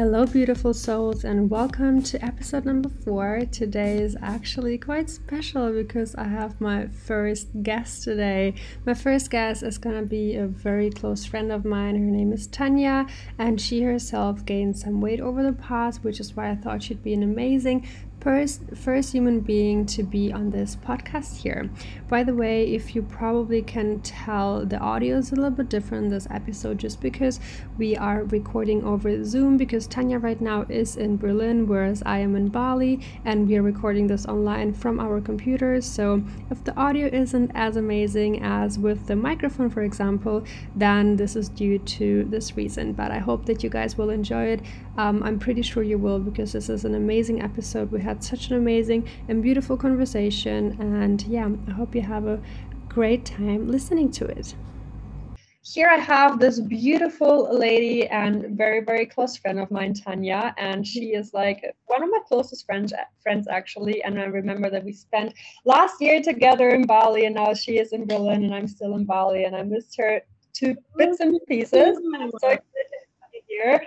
Hello, beautiful souls, and welcome to episode number four. Today is actually quite special because I have my first guest today. My first guest is gonna be a very close friend of mine. Her name is Tanya, and she herself gained some weight over the past, which is why I thought she'd be an amazing first first human being to be on this podcast here. By the way, if you probably can tell, the audio is a little bit different this episode just because we are recording over Zoom because Tanya right now is in Berlin, whereas I am in Bali, and we are recording this online from our computers. So if the audio isn't as amazing as with the microphone, for example, then this is due to this reason. But I hope that you guys will enjoy it. Um, I'm pretty sure you will because this is an amazing episode. We had such an amazing and beautiful conversation, and yeah, I hope you have a great time listening to it. Here I have this beautiful lady and very very close friend of mine, Tanya, and she is like one of my closest friends friends actually. And I remember that we spent last year together in Bali, and now she is in Berlin, and I'm still in Bali, and I missed her to bits and pieces. I'm so excited to be here.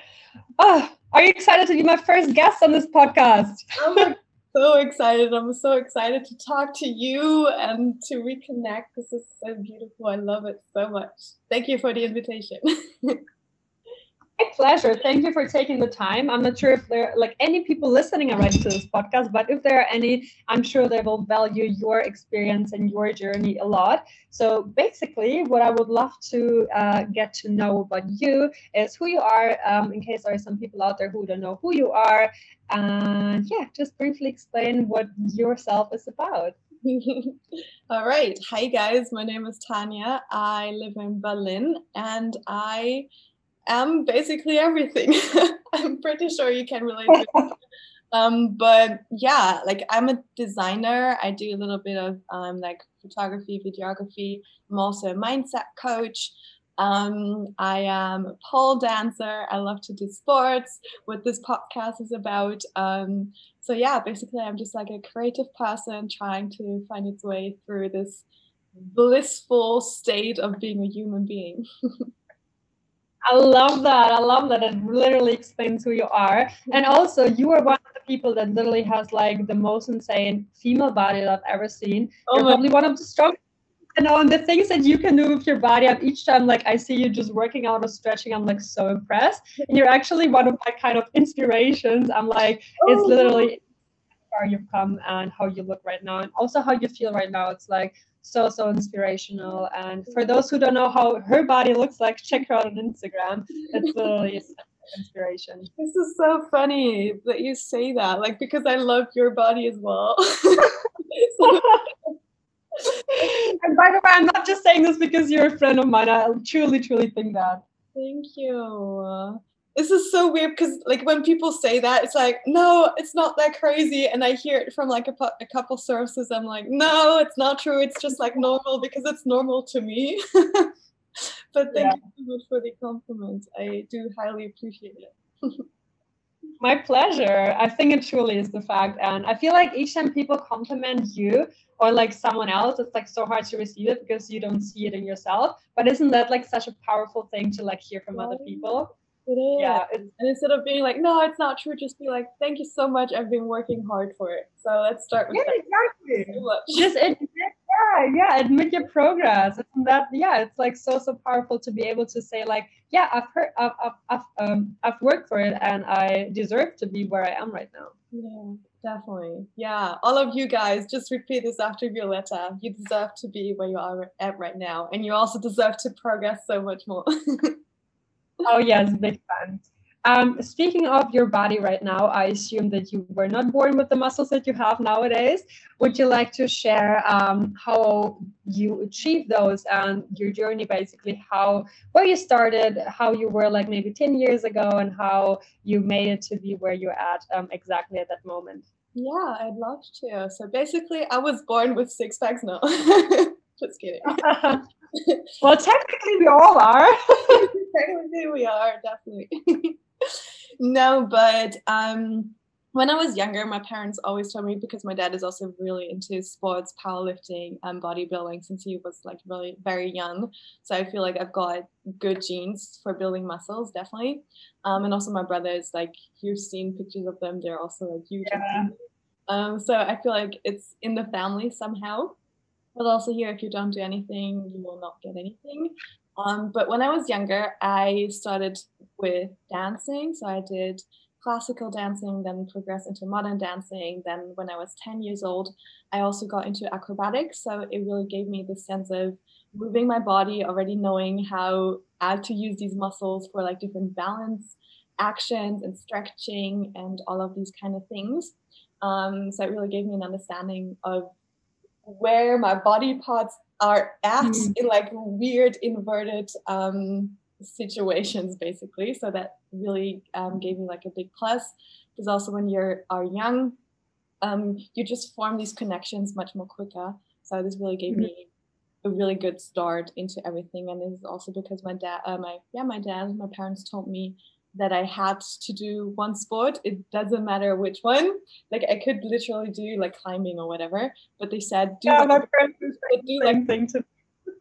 Oh, are you excited to be my first guest on this podcast? I'm so excited. I'm so excited to talk to you and to reconnect. This is so beautiful. I love it so much. Thank you for the invitation. My pleasure. Thank you for taking the time. I'm not sure if there are like any people listening already to this podcast, but if there are any, I'm sure they will value your experience and your journey a lot. So basically, what I would love to uh, get to know about you is who you are, um, in case there are some people out there who don't know who you are. And yeah, just briefly explain what yourself is about. All right. Hi, guys. My name is Tanya. I live in Berlin and I am basically everything. I'm pretty sure you can relate. Um, but yeah, like I'm a designer. I do a little bit of um, like photography, videography. I'm also a mindset coach. Um, I am a pole dancer. I love to do sports. What this podcast is about. Um, so yeah, basically, I'm just like a creative person trying to find its way through this blissful state of being a human being. I love that. I love that. It literally explains who you are. And mm-hmm. also, you are one of the people that literally has like the most insane female body that I've ever seen. Oh You're probably one of the strongest. You know, and the things that you can do with your body, and each time like I see you just working out or stretching, I'm like so impressed. And you're actually one of my kind of inspirations. I'm like, oh. it's literally how far you've come and how you look right now, and also how you feel right now. It's like so so inspirational. And for those who don't know how her body looks like check her out on instagram. It's literally inspiration. This is so funny that you say that like because i love your body as well. And by the way i'm not just saying this because you're a friend of mine. I truly truly think that. Thank you this is so weird because like when people say that it's like no it's not that crazy and i hear it from like a, a couple sources i'm like no it's not true it's just like normal because it's normal to me. But thank yeah. you so much for the compliment i do highly appreciate it. My pleasure i think it truly is the fact and i feel like each time people compliment you or like someone else it's like so hard to receive it because you don't see it in yourself but isn't that like such a powerful thing to like hear from other people it is. Yeah. and instead of being like, no, it's not true, just be like, thank you so much. I've been working hard for it. So let's start with yeah, that. exactly. So just admit, yeah, yeah, admit your progress. And that, yeah, it's like so, so powerful to be able to say like, yeah, I've heard, I've, I've, I've, um, I've worked for it and I deserve to be where I am right now. Yeah. Definitely. Yeah. All of you guys, just repeat this after Violetta. You deserve to be where you are at right now. And you also deserve to progress so much more. oh yes, big fan. Um, speaking of your body right now, I assume that you were not born with the muscles that you have nowadays. Would you like to share um, how you achieved those and your journey, basically, how where you started, how you were like maybe ten years ago, and how you made it to be where you're at um, exactly at that moment? Yeah, I'd love to. So basically, I was born with six packs. No, just kidding. well, technically, we all are. technically, we are definitely. no, but um, when I was younger, my parents always told me because my dad is also really into sports, powerlifting, and bodybuilding since he was like really very young. So I feel like I've got good genes for building muscles, definitely. Um, and also my brothers, like you've seen pictures of them, they're also like huge. Yeah. Um, so I feel like it's in the family somehow. But also here, if you don't do anything, you will not get anything. Um, but when I was younger, I started with dancing. So I did classical dancing, then progressed into modern dancing. Then, when I was 10 years old, I also got into acrobatics. So, it really gave me the sense of moving my body, already knowing how, how to use these muscles for like different balance actions and stretching and all of these kind of things. Um, so, it really gave me an understanding of where my body parts are at mm-hmm. in like weird inverted um, situations basically so that really um, gave me like a big plus because also when you're are young um, you just form these connections much more quicker so this really gave mm-hmm. me a really good start into everything and this is also because my dad uh, my yeah my dad my parents told me that I had to do one sport. It doesn't matter which one. Like I could literally do like climbing or whatever, but they said do yeah, like, my friends do like thing to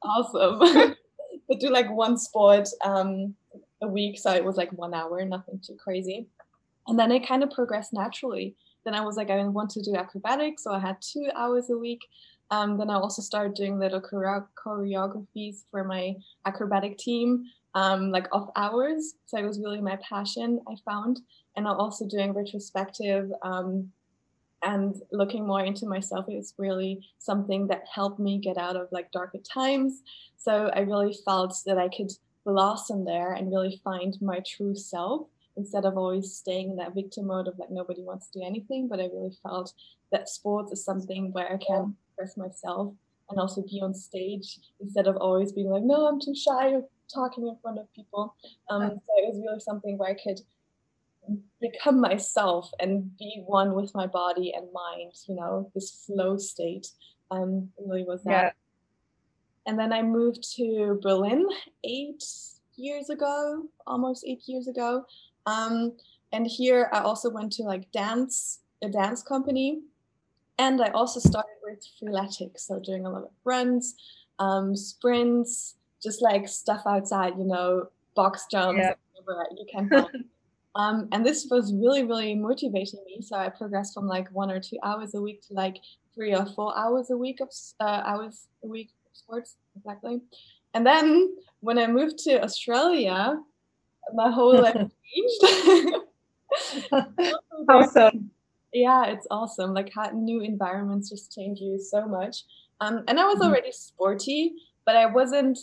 awesome. but do like one sport um, a week. So it was like one hour, nothing too crazy. And then it kind of progressed naturally. Then I was like, I want to do acrobatics. So I had two hours a week. Um, then I also started doing little chore- choreographies for my acrobatic team, um, like off hours. So it was really my passion, I found. And also doing retrospective um, and looking more into myself is really something that helped me get out of like darker times. So I really felt that I could blossom there and really find my true self instead of always staying in that victim mode of like nobody wants to do anything. But I really felt that sports is something where I can express myself and also be on stage instead of always being like, no, I'm too shy talking in front of people. Um, so it was really something where I could become myself and be one with my body and mind you know this flow state. Um really was that. Yeah. and then i moved to berlin eight years ago almost eight years ago. Um and here i also went to like dance a dance company. And i also started with freeletics so doing a lot of runs um sprints just like stuff outside you know box jumps yeah. you can find Um, and this was really, really motivating me. So I progressed from like one or two hours a week to like three or four hours a week of uh, hours a week of sports, exactly. And then when I moved to Australia, my whole life changed. awesome. Yeah, it's awesome. Like how new environments just change you so much. Um, and I was mm-hmm. already sporty, but I wasn't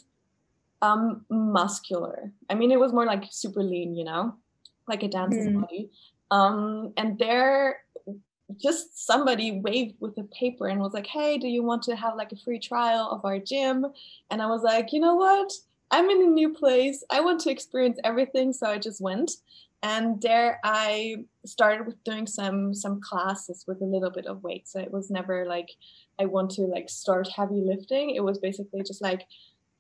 um muscular. I mean, it was more like super lean, you know like a dancer's mm. body. Um, and there, just somebody waved with a paper and was like, "Hey, do you want to have like a free trial of our gym?" And I was like, "You know what? I'm in a new place. I want to experience everything." So I just went, and there I started with doing some some classes with a little bit of weight. So it was never like I want to like start heavy lifting. It was basically just like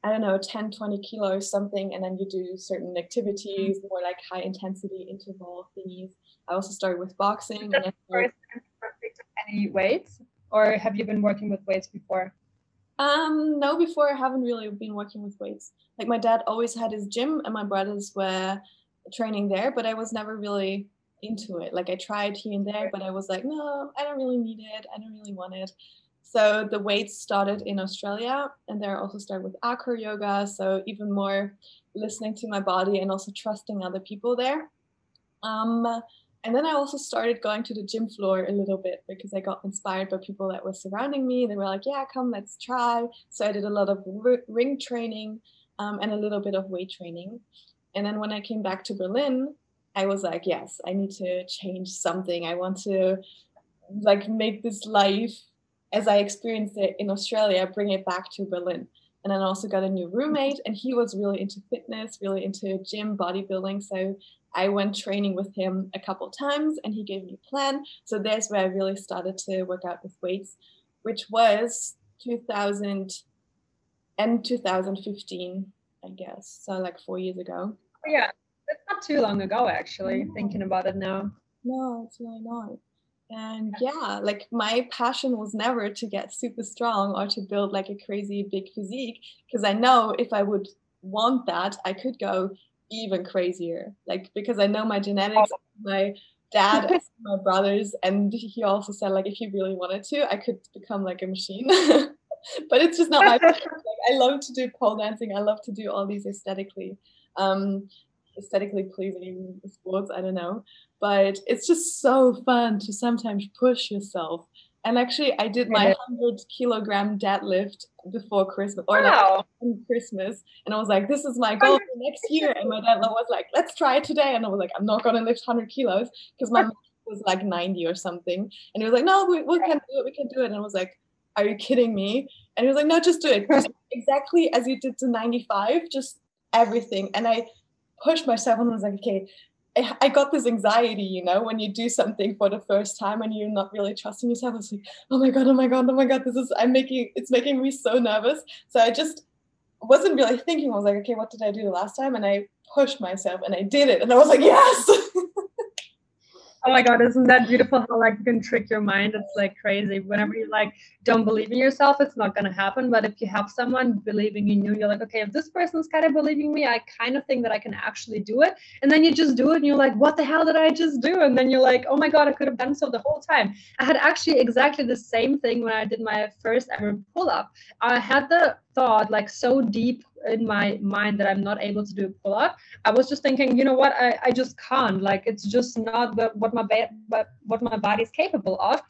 I don't know, 10, 20 kilos, something, and then you do certain activities, mm-hmm. more like high intensity interval thingies. I also started with boxing. And started... any weights, or have you been working with weights before? Um, no, before I haven't really been working with weights. Like my dad always had his gym, and my brothers were training there, but I was never really into it. Like I tried here and there, but I was like, no, I don't really need it. I don't really want it. So the weights started in Australia, and there I also started with acro yoga. So even more listening to my body and also trusting other people there. Um, and then I also started going to the gym floor a little bit because I got inspired by people that were surrounding me. They were like, "Yeah, come, let's try." So I did a lot of ring training um, and a little bit of weight training. And then when I came back to Berlin, I was like, "Yes, I need to change something. I want to like make this life as I experienced it in Australia, bring it back to Berlin. And then I also got a new roommate, and he was really into fitness, really into gym, bodybuilding. So I went training with him a couple times, and he gave me a plan. So there's where I really started to work out with weights, which was 2000 and 2015, I guess. So like four years ago. Oh, yeah, that's not too long ago, actually. Thinking about it now. No, it's really not. And yeah, like my passion was never to get super strong or to build like a crazy big physique because I know if I would want that, I could go even crazier. Like because I know my genetics, my dad, my brothers, and he also said like if he really wanted to, I could become like a machine. but it's just not my like, I love to do pole dancing. I love to do all these aesthetically um aesthetically pleasing sports. I don't know but it's just so fun to sometimes push yourself. And actually, I did my 100 kilogram deadlift before Christmas or wow. like Christmas, and I was like, "This is my goal for next year." And my dad was like, "Let's try it today," and I was like, "I'm not gonna lift 100 kilos because my was like 90 or something." And he was like, "No, we, we can do it. We can do it." And I was like, "Are you kidding me?" And he was like, "No, just do it. Just exactly as you did to 95. Just everything." And I pushed myself and I was like, "Okay, I got this anxiety, you know, when you do something for the first time and you're not really trusting yourself. It's like, oh my god, oh my god, oh my god, this is I'm making it's making me so nervous. So I just wasn't really thinking. I was like, okay, what did I do the last time? And I pushed myself and I did it, and I was like, yes. oh my god isn't that beautiful how like you can trick your mind? It's like crazy. Whenever you like don't believe in yourself it's not going to happen. But if you have someone believing in you you're like okay if this person's kind of believing me i kind of think that i can actually do it. And then you just do it and you're like what the hell did i just do? And then you're like oh my god i could have done so the whole time. I had actually exactly the same thing when i did my first ever pull up i had the thought like so deep in my mind that I'm not able to do a pull up. I was just thinking, you know what, I, I just can't. Like it's just not the, what my ba- what my body is capable of.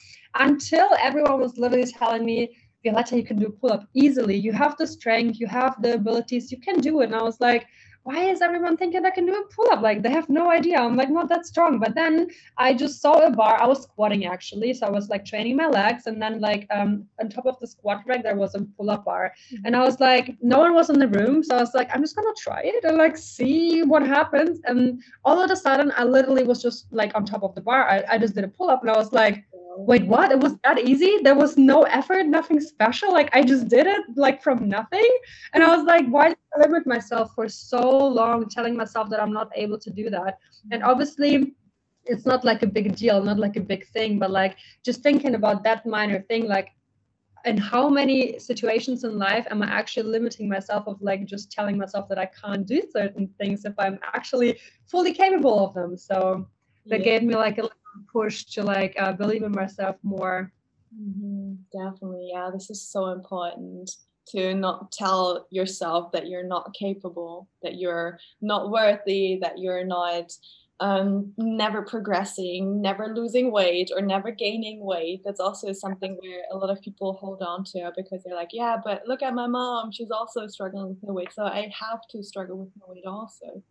Until everyone was literally telling me, Violetta, you can do pull up easily. You have the strength, you have the abilities, you can do it. And I was like, why is everyone thinking I can do a pull up? Like they have no idea. I'm like not that strong. But then I just saw a bar. I was squatting actually, so I was like training my legs, and then like um on top of the squat rack there was a pull up bar, mm-hmm. and I was like no one was in the room, so I was like I'm just gonna try it and like see what happens. And all of a sudden I literally was just like on top of the bar. I, I just did a pull up, and I was like wait what? It was that easy? There was no effort nothing special? Like i just did it like from nothing? And i was like why did i limit myself for so long telling myself that i'm not able to do that? And obviously it's not like a big deal not like a big thing but like just thinking about that minor thing like in how many situations in life am i actually limiting myself of like just telling myself that i can't do certain things if i'm actually fully capable of them? So that yeah. gave me like a push to like uh, believe in myself more. Mm-hmm. Definitely, yeah. This is so important to not tell yourself that you're not capable, that you're not worthy, that you're not um, never progressing, never losing weight, or never gaining weight. That's also something where a lot of people hold on to because they're like, yeah, but look at my mom. She's also struggling with her weight. So I have to struggle with my weight also,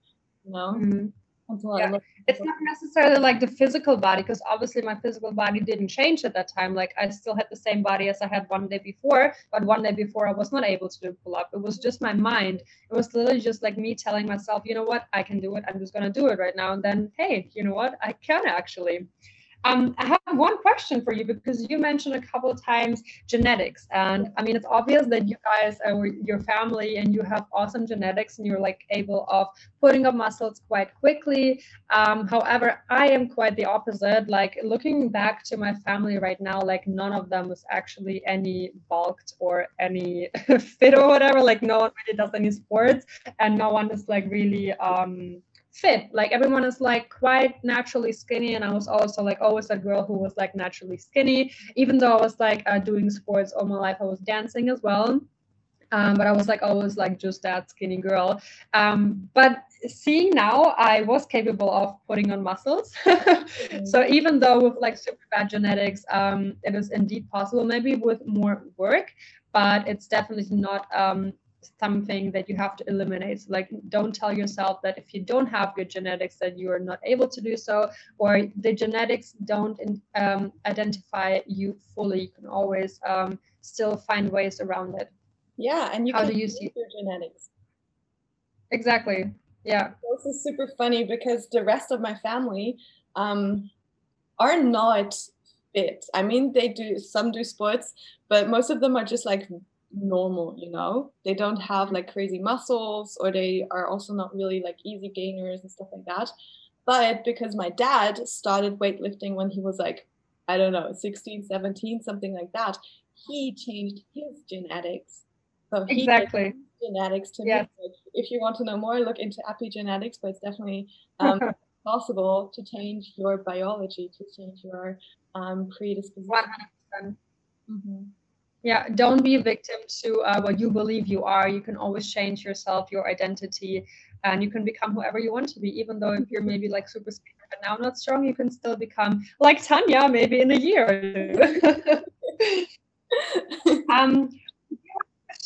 you know? Mm-hmm yeah. It's not necessarily like the physical body, because obviously my physical body didn't change at that time. Like I still had the same body as I had one day before, but one day before I was not able to do pull up. It was just my mind. It was literally just like me telling myself, you know what, I can do it. I'm just gonna do it right now. And then, hey, you know what, I can actually. Um, I have one question for you because you mentioned a couple of times genetics, and I mean it's obvious that you guys are your family and you have awesome genetics and you're like able of putting up muscles quite quickly. Um, however, I am quite the opposite. Like looking back to my family right now, like none of them was actually any bulked or any fit or whatever. Like no one really does any sports, and no one is like really um fit. Like everyone is like quite naturally skinny, and I was also like always a girl who was like naturally skinny. Even though I was like uh, doing sports all my life, I was dancing as well. Um, but I was like always like just that skinny girl. Um, but seeing now, I was capable of putting on muscles. mm-hmm. So even though with like super bad genetics, um, it is indeed possible, maybe with more work, but it's definitely not um, something that you have to eliminate. So like, don't tell yourself that if you don't have good genetics, that you are not able to do so, or the genetics don't um, identify you fully. You can always um, still find ways around it. Yeah, and you how do you see your genetics? Exactly. Yeah. This is super funny because the rest of my family um, are not fit. I mean, they do some do sports, but most of them are just like normal you know they don't have like crazy muscles or they are also not really like easy gainers and stuff like that But because my dad started weightlifting when he was like, I don't know, 16, 17, something like that, he changed his genetics. So exactly. genetics to yeah. me. If you want to know more, look into epigenetics, but it's definitely um, possible to change your biology, to change your um, predisposition. 100%. Mm-hmm. Yeah, don't be a victim to uh, what you believe you are. You can always change yourself, your identity, and you can become whoever you want to be. Even though if you're maybe like super speaker but now not strong, you can still become like Tanya maybe in a year. um,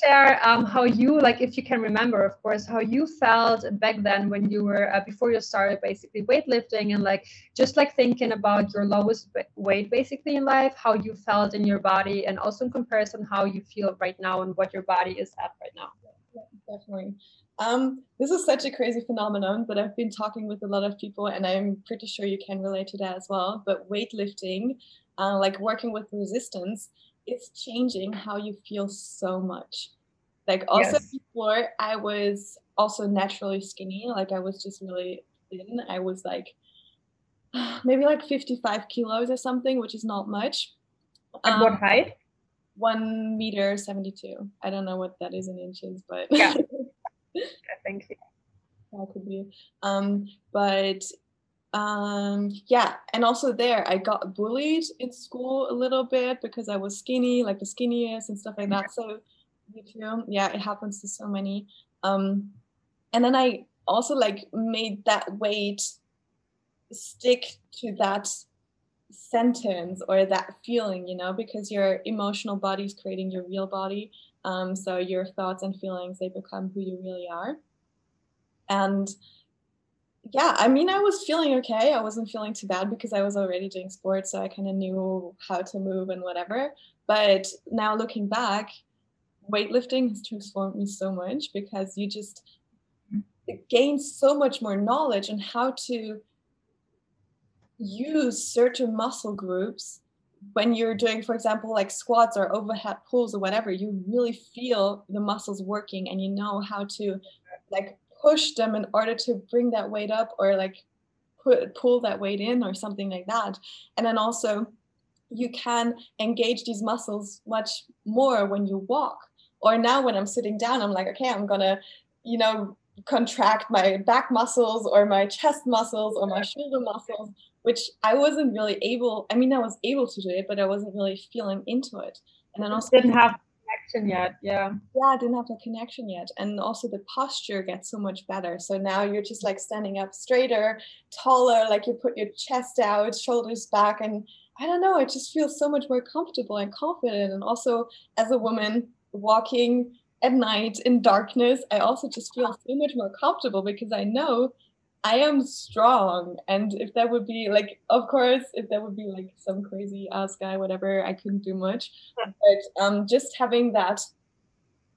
share um, how you like if you can remember of course how you felt back then when you were uh, before you started basically weightlifting and like just like thinking about your lowest weight basically in life how you felt in your body and also in comparison how you feel right now and what your body is at right now. Yeah, definitely. Um, this is such a crazy phenomenon but i've been talking with a lot of people and i'm pretty sure you can relate to that as well but weightlifting uh, like working with resistance it's changing how you feel so much. Like also yes. before I was also naturally skinny, like I was just really thin. I was like maybe like 55 kilos or something, which is not much. At um, what height? One meter 72. I don't know what that is in inches, but yeah. Thank you. That could be. Um, but um yeah and also there i got bullied in school a little bit because i was skinny like the skinniest and stuff like that so too. Yeah it happens to so many. Um and then i also like made that weight stick to that sentence or that feeling you know because your emotional body is creating your real body um so your thoughts and feelings they become who you really are. And yeah, I mean, I was feeling okay. I wasn't feeling too bad because I was already doing sports, so I kind of knew how to move and whatever. But now looking back, weightlifting has transformed me so much because you just gain so much more knowledge on how to use certain muscle groups when you're doing for example like squats or overhead pulls or whatever you really feel the muscles working and you know how to like push them in order to bring that weight up or like put pull that weight in or something like that. And then also you can engage these muscles much more when you walk. Or now when i'm sitting down i'm like okay i'm gonna you know contract my back muscles or my chest muscles or my shoulder muscles which i wasn't really able i mean i was able to do it but i wasn't really feeling into it. And then also didn't have connection yet. Yeah. Yeah, I didn't have the connection yet. And also the posture gets so much better. So now you're just like standing up straighter, taller, like you put your chest out, shoulders back. And I don't know, it just feels so much more comfortable and confident. And also, as a woman walking at night in darkness, I also just feel so much more comfortable because I know I am strong. And if that would be like, of course, if that would be like some crazy ass guy, whatever, I couldn't do much. But um, just having that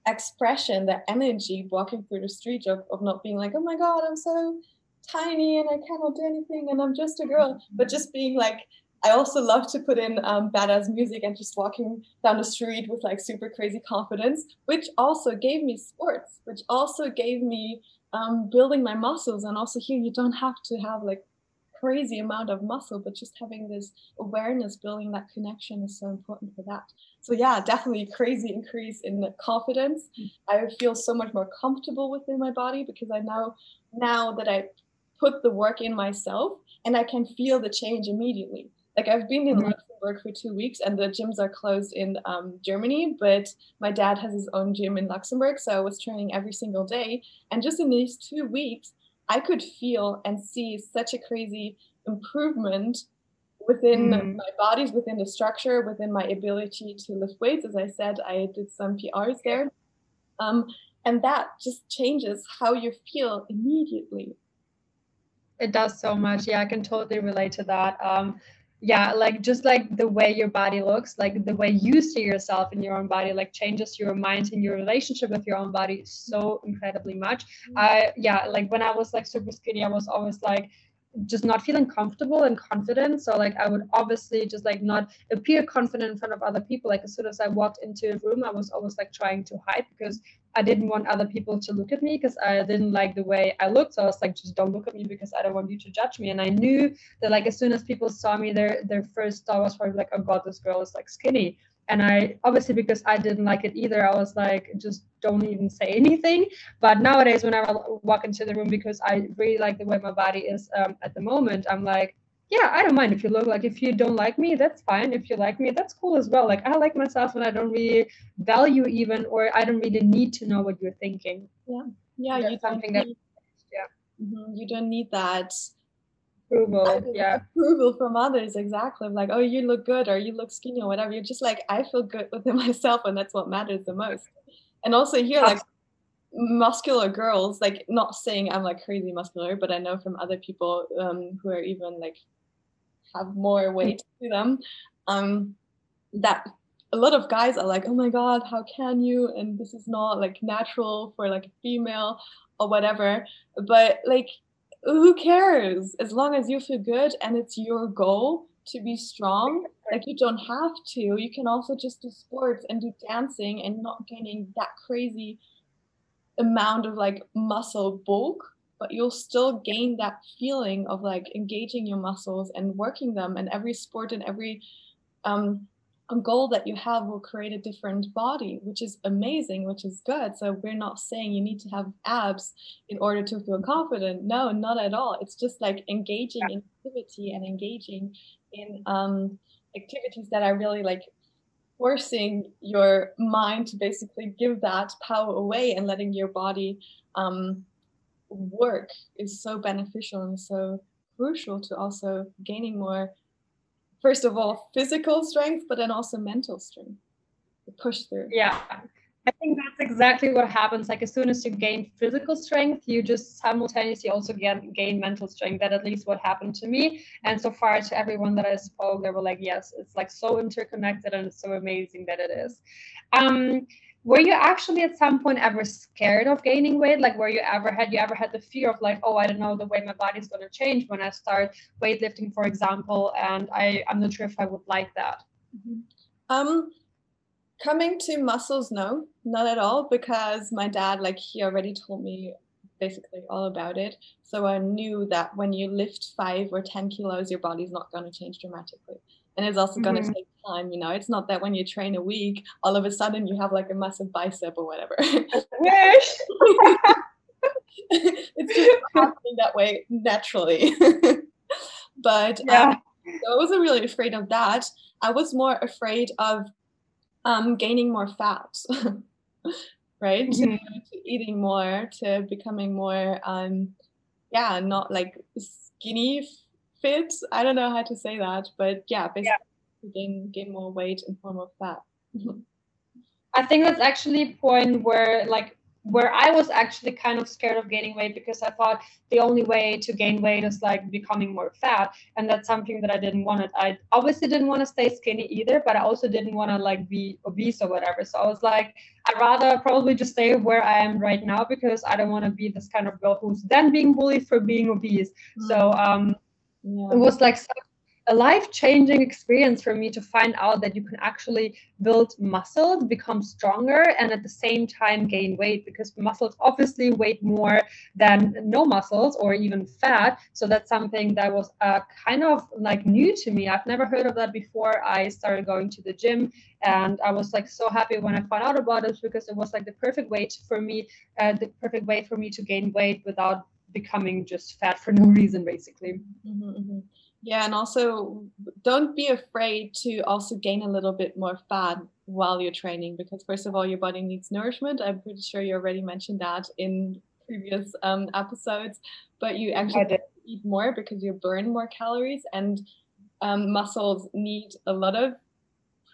expression, that energy walking through the street of, of not being like, oh my God, I'm so tiny and I cannot do anything and I'm just a girl, but just being like, I also love to put in um, badass music and just walking down the street with like super crazy confidence, which also gave me sports, which also gave me um, building my muscles. And also here, you don't have to have like crazy amount of muscle, but just having this awareness, building that connection is so important for that. So yeah, definitely crazy increase in the confidence. Mm. I feel so much more comfortable within my body because I know now that I put the work in myself and I can feel the change immediately. Like I've been in mm-hmm. Luxembourg for two weeks and the gyms are closed in um, Germany, but my dad has his own gym in Luxembourg. So I was training every single day. And just in these two weeks, I could feel and see such a crazy improvement within mm. my bodies, within the structure, within my ability to lift weights. As I said, I did some PRs there. Um, and that just changes how you feel immediately. It does so much. Yeah, I can totally relate to that. Um, yeah like just like the way your body looks like the way you see yourself in your own body like changes your mind and your relationship with your own body so incredibly much mm-hmm. i yeah like when i was like super skinny i was always like just not feeling comfortable and confident. So like I would obviously just like not appear confident in front of other people. Like as soon as I walked into a room, I was always like trying to hide because I didn't want other people to look at me because I didn't like the way I looked. So I was like, just don't look at me because I don't want you to judge me. And I knew that like as soon as people saw me, their their first thought was probably like, oh god, this girl is like skinny. And I obviously because I didn't like it either, I was like, just don't even say anything. But nowadays, whenever I walk into the room, because I really like the way my body is um, at the moment, I'm like, yeah, I don't mind if you look like if you don't like me, that's fine. If you like me, that's cool as well. Like I like myself when I don't really value even or I don't really need to know what you're thinking. Yeah. Yeah. That's you something that yeah. Mm-hmm. You don't need that approval. Yeah. Approval from others, exactly. Like, oh, you look good or you look skinny or whatever. You're just like, I feel good within myself and that's what matters the most. And also here, like muscular girls, like not saying I'm like crazy muscular, but I know from other people um, who are even like have more weight to them. Um that a lot of guys are like oh my god how can you? And this is not like natural for like a female or whatever. But like who cares? As long as you feel good and it's your goal to be strong like you don't have to. You can also just do sports and do dancing and not gaining that crazy amount of like muscle bulk but you'll still gain that feeling of like engaging your muscles and working them and every sport and every um, goal that you have will create a different body which is amazing which is good. So we're not saying you need to have abs in order to feel confident. No not at all. It's just like engaging in activity and engaging in um, activities that are really like forcing your mind to basically give that power away and letting your body um, work is so beneficial and so crucial to also gaining more first of all physical strength but then also mental strength. To push through. Yeah. I think that's exactly what happens. Like as soon as you gain physical strength you just simultaneously also get gain mental strength. That at least what happened to me. And so far to everyone that i spoke they were like yes it's like so interconnected and it's so amazing that it is. Um were you actually at some point ever scared of gaining weight? Like were you ever had you ever had the fear of like oh i don't know the way my body's going to change when i start weightlifting for example? And i i'm not sure if i would like that. Mm-hmm. um coming to muscles no not at all because my dad like he already told me basically all about it. So i knew that when you lift five or ten kilos your body's not going to change dramatically and it's also going to mm-hmm. take time you know it's not that when you train a week all of a sudden you have like a massive bicep or whatever it's just happening that way naturally but yeah. um, so i wasn't really afraid of that i was more afraid of um, gaining more fat right mm-hmm. to eating more to becoming more um, yeah not like skinny fit. I don't know how to say that, but yeah, basically yeah. gain gain more weight in form of fat. I think that's actually a point where like where I was actually kind of scared of gaining weight because I thought the only way to gain weight is like becoming more fat. And that's something that I didn't want it. I obviously didn't want to stay skinny either, but I also didn't want to like be obese or whatever. So I was like, I'd rather probably just stay where I am right now because I don't want to be this kind of girl who's then being bullied for being obese. Mm. So um yeah. it was like a life changing experience for me to find out that you can actually build muscles, become stronger, and at the same time gain weight because muscles obviously weight more than no muscles or even fat. So that's something that was uh, kind of like new to me. I've never heard of that before. I started going to the gym and I was like so happy when I found out about it because it was like the perfect way for me, uh, the perfect way for me to gain weight without becoming just fat for no reason, basically. Mm-hmm, mm-hmm. Yeah, and also don't be afraid to also gain a little bit more fat while you're training because first of all, your body needs nourishment. I'm pretty sure you already mentioned that in previous um, episodes, but you actually eat more because you burn more calories and um, muscles need a lot of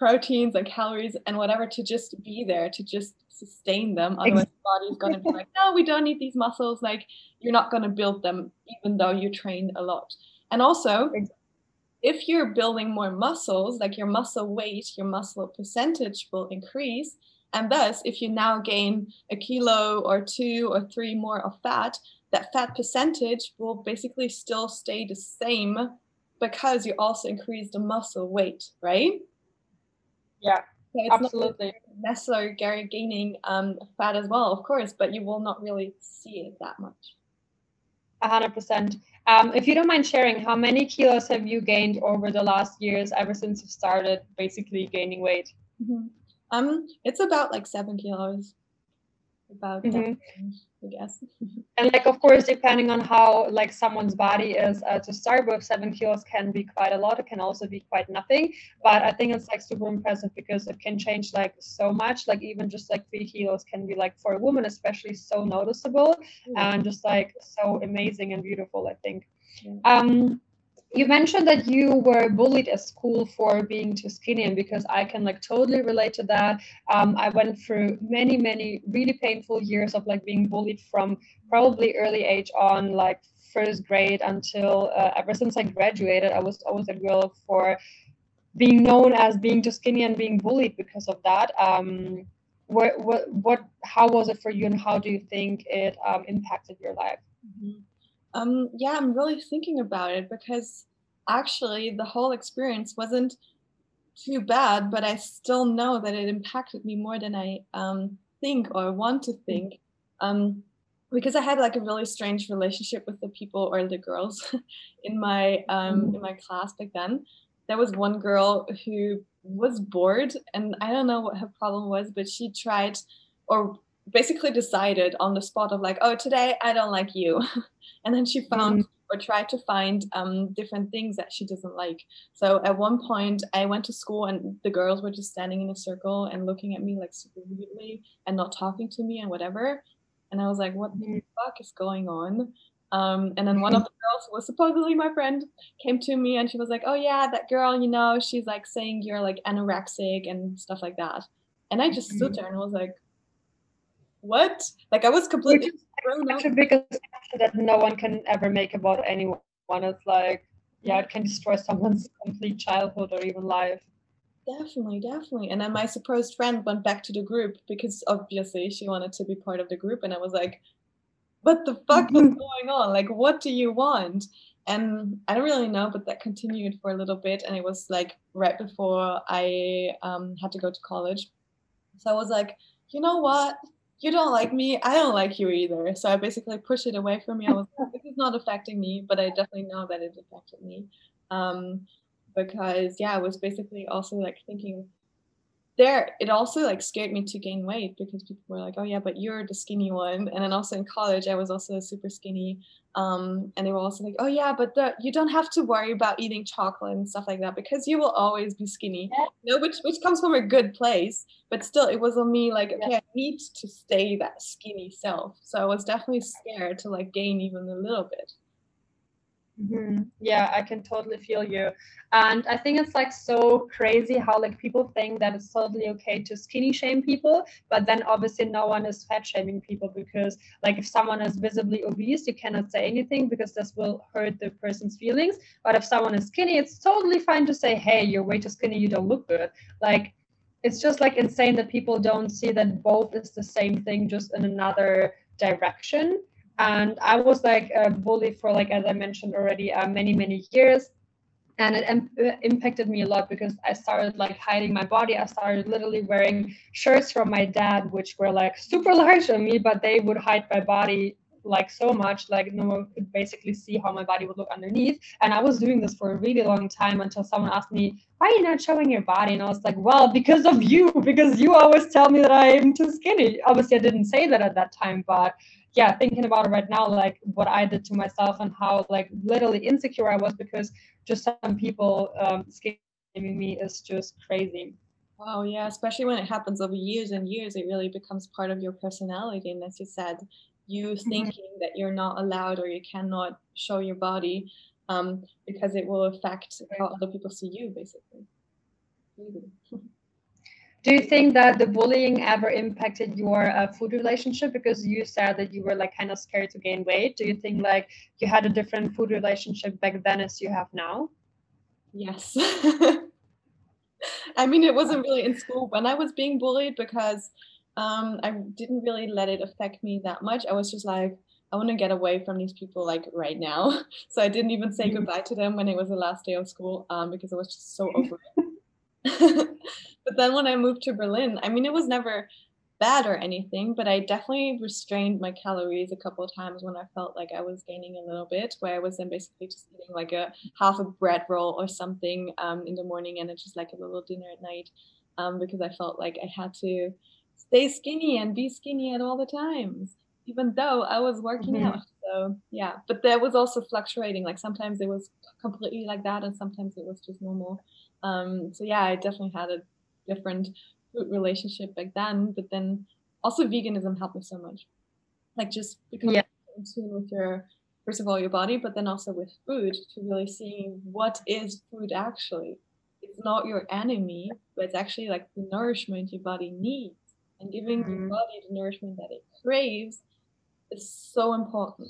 proteins and calories and whatever to just be there to just sustain them otherwise the body's going to be like no we don't need these muscles like you're not going to build them even though you train a lot and also, if you're building more muscles, like your muscle weight, your muscle percentage will increase. And thus, if you now gain a kilo or two or three more of fat, that fat percentage will basically still stay the same because you also increase the muscle weight, right? Yeah. So Absolutely. necessarily gaining um, fat as well, of course, but you will not really see it that much. A hundred percent. Um, if you don't mind sharing, how many kilos have you gained over the last years, ever since you started basically gaining weight? Mm-hmm. Um, it's about like seven kilos. About mm-hmm. that, I guess. and like, of course, depending on how like someone's body is, uh, to start with, seven kilos can be quite a lot. It can also be quite nothing. But I think it's like super impressive because it can change like so much. Like even just like three kilos can be like for a woman, especially so noticeable mm-hmm. and just like so amazing and beautiful. I think. Yeah. Um, you mentioned that you were bullied at school for being too skinny and because i can like totally relate to that um, i went through many many really painful years of like being bullied from probably early age on like first grade until uh, ever since i graduated i was always a girl for being known as being too skinny and being bullied because of that um, what, what, what how was it for you and how do you think it um, impacted your life mm-hmm. Um, yeah, I'm really thinking about it because actually the whole experience wasn't too bad, but I still know that it impacted me more than I um, think or want to think. Um, because I had like a really strange relationship with the people or the girls in my um, mm-hmm. in my class back then. There was one girl who was bored, and I don't know what her problem was, but she tried or basically decided on the spot of like, oh, today I don't like you. and then she found mm-hmm. or tried to find um, different things that she doesn't like. So at one point, I went to school and the girls were just standing in a circle and looking at me like super weirdly and not talking to me and whatever. And I was like, what the mm-hmm. fuck is going on? Um, and then one of the girls who was supposedly my friend came to me and she was like, oh yeah, that girl, you know, she's like saying you're like anorexic and stuff like that. And I just stood mm-hmm. there and was like, what? Like I was completely such a big assumption that no one can ever make about anyone. It's like, yeah, it can destroy someone's complete childhood or even life. Definitely, definitely. And then my supposed friend went back to the group because obviously she wanted to be part of the group. And I was like, what the fuck is going on? Like, what do you want? And I don't really know, but that continued for a little bit. And it was like right before I um, had to go to college. So I was like, you know what? You don't like me, I don't like you either. So I basically pushed it away from me. I was like, this is not affecting me, but I definitely know that it affected me. Um, because yeah, I was basically also like thinking there it also like scared me to gain weight because people were like oh yeah but you're the skinny one and then also in college i was also super skinny um, and they were also like oh yeah but the, you don't have to worry about eating chocolate and stuff like that because you will always be skinny yeah. you know, which which comes from a good place but still it was on me like okay yeah. i need to stay that skinny self so i was definitely scared to like gain even a little bit Mm-hmm. Yeah, I can totally feel you. And I think it's like so crazy how like people think that it's totally okay to skinny shame people, but then obviously no one is fat shaming people because like if someone is visibly obese, you cannot say anything because this will hurt the person's feelings. But if someone is skinny, it's totally fine to say, hey, you're way too skinny, you don't look good. Like it's just like insane that people don't see that both is the same thing, just in another direction and i was like a bully for like as i mentioned already uh, many many years. And it uh, impacted me a lot because i started like hiding my body. I started literally wearing shirts from my dad which were like super large on me but they would hide my body like so much like no one could basically see how my body would look underneath. And i was doing this for a really long time until someone asked me why are you not showing your body? And i was like well because of you because you always tell me that i'm too skinny. Obviously i didn't say that at that time but yeah, thinking about it right now, like what I did to myself and how like literally insecure I was because just some people um, shaming me is just crazy. Wow, yeah, especially when it happens over years and years, it really becomes part of your personality. And as you said, you mm-hmm. thinking mm-hmm. that you're not allowed or you cannot show your body um, because it will affect how other people see you, basically. Do you think that the bullying ever impacted your uh, food relationship? Because you said that you were like kind of scared to gain weight. Do you think like you had a different food relationship back then as you have now? Yes. I mean, it wasn't really in school when I was being bullied because um, I didn't really let it affect me that much. I was just like, I want to get away from these people like right now. So I didn't even say mm-hmm. goodbye to them when it was the last day of school um, because I was just so over it. but then when I moved to Berlin, I mean, it was never bad or anything, but I definitely restrained my calories a couple of times when I felt like I was gaining a little bit, where I was then basically just eating like a half a bread roll or something um, in the morning and it's just like a little dinner at night um, because I felt like I had to stay skinny and be skinny at all the times, even though I was working mm-hmm. out. So yeah, but there was also fluctuating. Like sometimes it was completely like that, and sometimes it was just normal. Um, so yeah, I definitely had a different food relationship back then, but then also veganism helped me so much. Like just becoming yeah. in tune with your first of all your body, but then also with food to really see what is food actually. It's not your enemy, but it's actually like the nourishment your body needs. And giving mm-hmm. your body the nourishment that it craves is so important.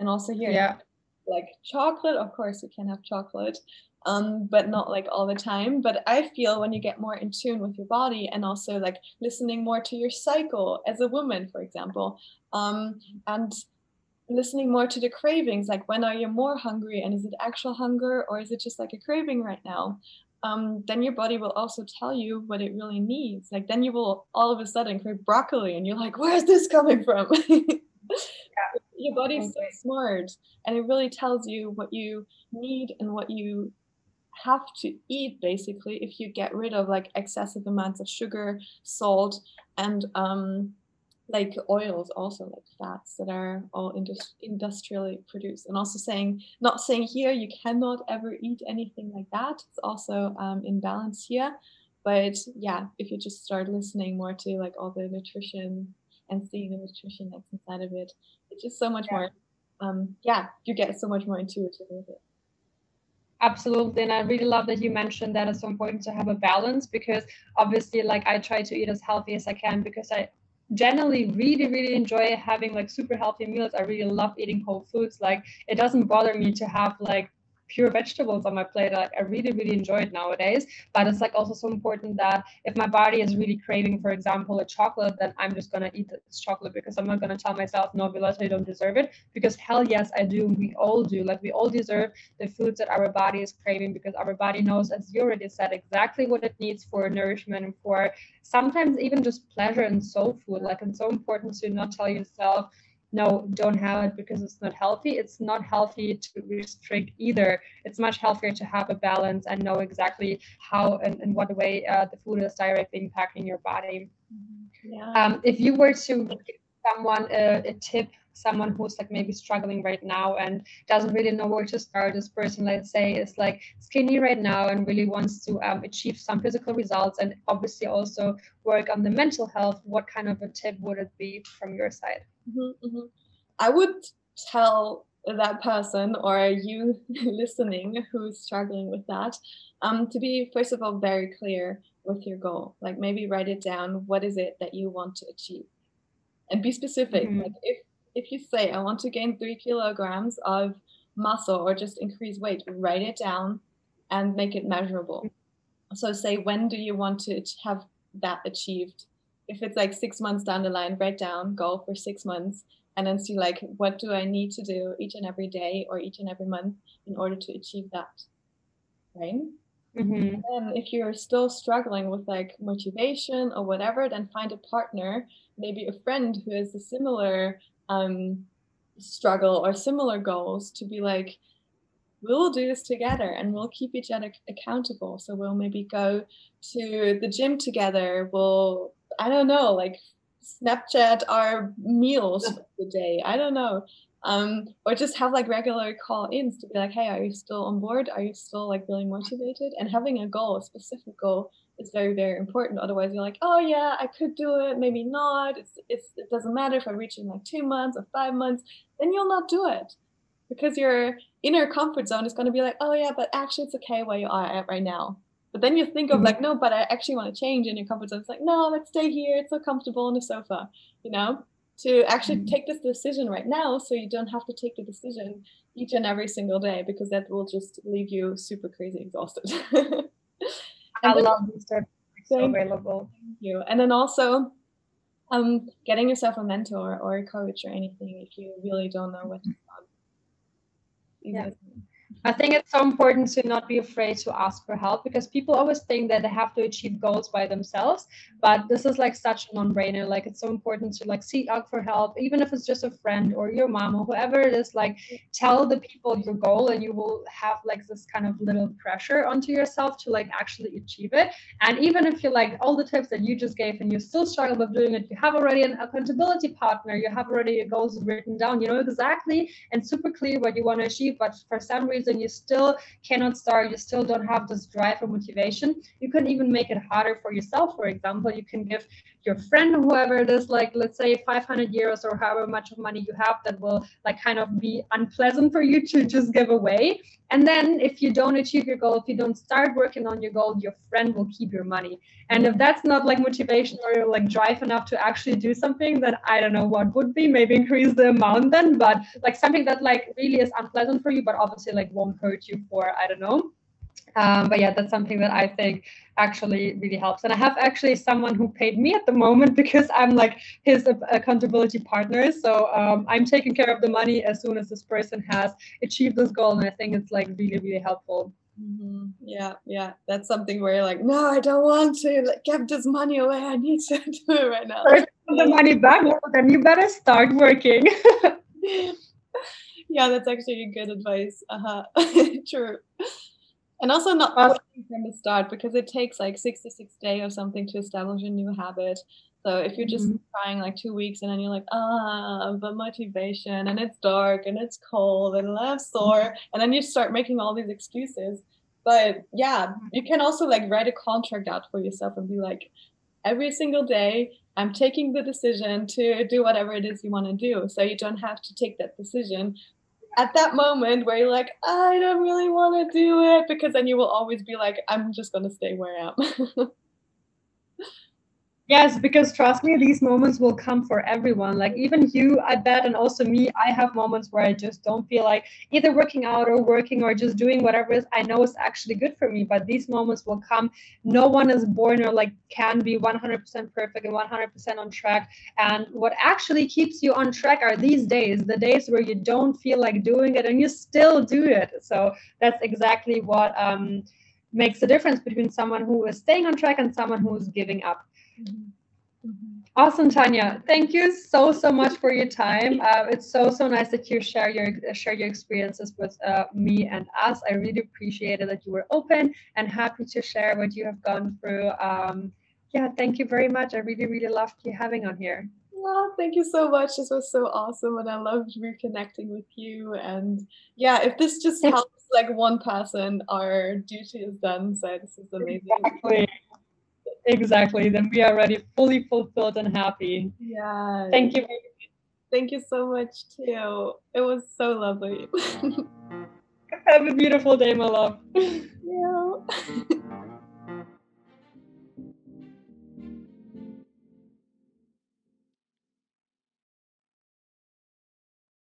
And also here, yeah. like chocolate, of course, you can have chocolate, um, but not like all the time. But I feel when you get more in tune with your body and also like listening more to your cycle as a woman, for example, um, and listening more to the cravings, like when are you more hungry and is it actual hunger or is it just like a craving right now? Um, then your body will also tell you what it really needs. Like then you will all of a sudden crave broccoli and you're like, where's this coming from? Your body's so smart and it really tells you what you need and what you have to eat basically if you get rid of like excessive amounts of sugar, salt, and um, like oils also like fats that are all indus- industrially produced. And also saying not saying here you cannot ever eat anything like that. It's also um, in balance here. But yeah if you just start listening more to like all the nutrition and seeing the nutrition that's inside of it it's just so much yeah. more um, yeah you get so much more intuitive with it Absolutely. And I really love that you mentioned that it's so important to have a balance because obviously, like, I try to eat as healthy as I can because I generally really, really enjoy having like super healthy meals. I really love eating whole foods. Like, it doesn't bother me to have like pure vegetables on my plate. Like I really, really enjoy it nowadays. But it's like also so important that if my body is really craving, for example, a chocolate, then I'm just gonna eat this chocolate because I'm not gonna tell myself, no, Violetta, you don't deserve it. Because hell yes, I do. We all do. Like we all deserve the foods that our body is craving because our body knows, as you already said, exactly what it needs for nourishment and for sometimes even just pleasure and soul food. Like it's so important to not tell yourself no, don't have it because it's not healthy. It's not healthy to restrict either. It's much healthier to have a balance and know exactly how and in what way uh, the food is directly impacting your body. Mm-hmm. Yeah. Um, if you were to give someone a, a tip someone who's like maybe struggling right now and doesn't really know where to start. This person let's say is like skinny right now and really wants to um, achieve some physical results and obviously also work on the mental health. What kind of a tip would it be from your side? Mm-hmm, mm-hmm. i would tell that person or you listening who's struggling with that um, to be first of all very clear with your goal. Like maybe write it down. What is it that you want to achieve? And be specific. Mm-hmm. like if if you say, I want to gain three kilograms of muscle or just increase weight, write it down and make it measurable. So, say, when do you want to have that achieved? If it's like six months down the line, write down goal for six months and then see, like, what do I need to do each and every day or each and every month in order to achieve that? Right? Mm-hmm. And if you're still struggling with like motivation or whatever, then find a partner, maybe a friend who has a similar um, struggle or similar goals to be like, we'll do this together and we'll keep each other accountable. So we'll maybe go to the gym together. We'll, I don't know, like Snapchat our meals for the day. I don't know. Um, or just have like regular call ins to be like, hey, are you still on board? Are you still like really motivated? And having a goal, a specific goal, is very very important. Otherwise you're like oh yeah i could do it maybe not. It's, it's it doesn't matter if i reach in like two months or five months then you'll not do it because your inner comfort zone is going to be like oh yeah but actually it's okay where you are at right now. But then you think of mm-hmm. like no but i actually want to change in your comfort zone it's like no let's stay here it's so comfortable on the sofa you know? To actually mm-hmm. take this decision right now so you don't have to take the decision each and every single day because that will just leave you super crazy exhausted I love these tips. So available. Thank you. And then also, um, getting yourself a mentor or a coach or anything if you really don't know what to do. Yeah. I think it's so important to not be afraid to ask for help because people always think that they have to achieve goals by themselves. But this is like such a non-brainer. Like it's so important to like seek out for help, even if it's just a friend or your mom or whoever it is. Like tell the people your goal, and you will have like this kind of little pressure onto yourself to like actually achieve it. And even if you like all the tips that you just gave and you still struggle with doing it, you have already an accountability partner. You have already your goals written down. You know exactly and super clear what you want to achieve. But for some reason you still cannot start, you still don't have this drive or motivation, you can even make it harder for yourself. For example, you can give your friend, whoever it is, like let's say 500 euros or however much of money you have that will like kind of be unpleasant for you to just give away. And then if you don't achieve your goal, if you don't start working on your goal, your friend will keep your money. And if that's not like motivation or like drive enough to actually do something, then I don't know what would be. Maybe increase the amount then, but like something that like really is unpleasant for you, but obviously like won't hurt you for I don't know um, but yeah, that's something that I think actually really helps. And I have actually someone who paid me at the moment because I'm like his accountability partner. So um, I'm taking care of the money as soon as this person has achieved this goal. And I think it's like really, really helpful. Mm-hmm. Yeah, yeah, that's something where you're like, no, I don't want to like, give this money away. I need to do it right now. the money back, well, then you better start working. yeah, that's actually good advice. Uh huh. True and also not from the start because it takes like six to six days or something to establish a new habit so if you're just mm-hmm. trying like two weeks and then you're like ah but motivation and it's dark and it's cold and i'm sore and then you start making all these excuses but yeah mm-hmm. you can also like write a contract out for yourself and be like every single day i'm taking the decision to do whatever it is you want to do so you don't have to take that decision at that moment where you're like, I don't really want to do it, because then you will always be like, I'm just going to stay where I am. Yes, because trust me, these moments will come for everyone. Like even you, I bet, and also me, I have moments where I just don't feel like either working out or working or just doing whatever is I know is actually good for me. But these moments will come. No one is born or like can be 100% perfect and 100% on track. And what actually keeps you on track are these days, the days where you don't feel like doing it and you still do it. So that's exactly what um, makes the difference between someone who is staying on track and someone who is giving up. Awesome, Tanya. Thank you so so much for your time. Uh, it's so so nice that you share your share your experiences with uh, me and us. I really appreciated that you were open and happy to share what you have gone through. Um, yeah, thank you very much. I really really loved you having on here. Well, thank you so much. This was so awesome, and I loved reconnecting with you. And yeah, if this just helps like one person, our duty is done. So this is amazing. Exactly exactly then we are already fully fulfilled and happy. Yeah thank you. Thank you so much too. It was so lovely. Have a beautiful day my love. Yeah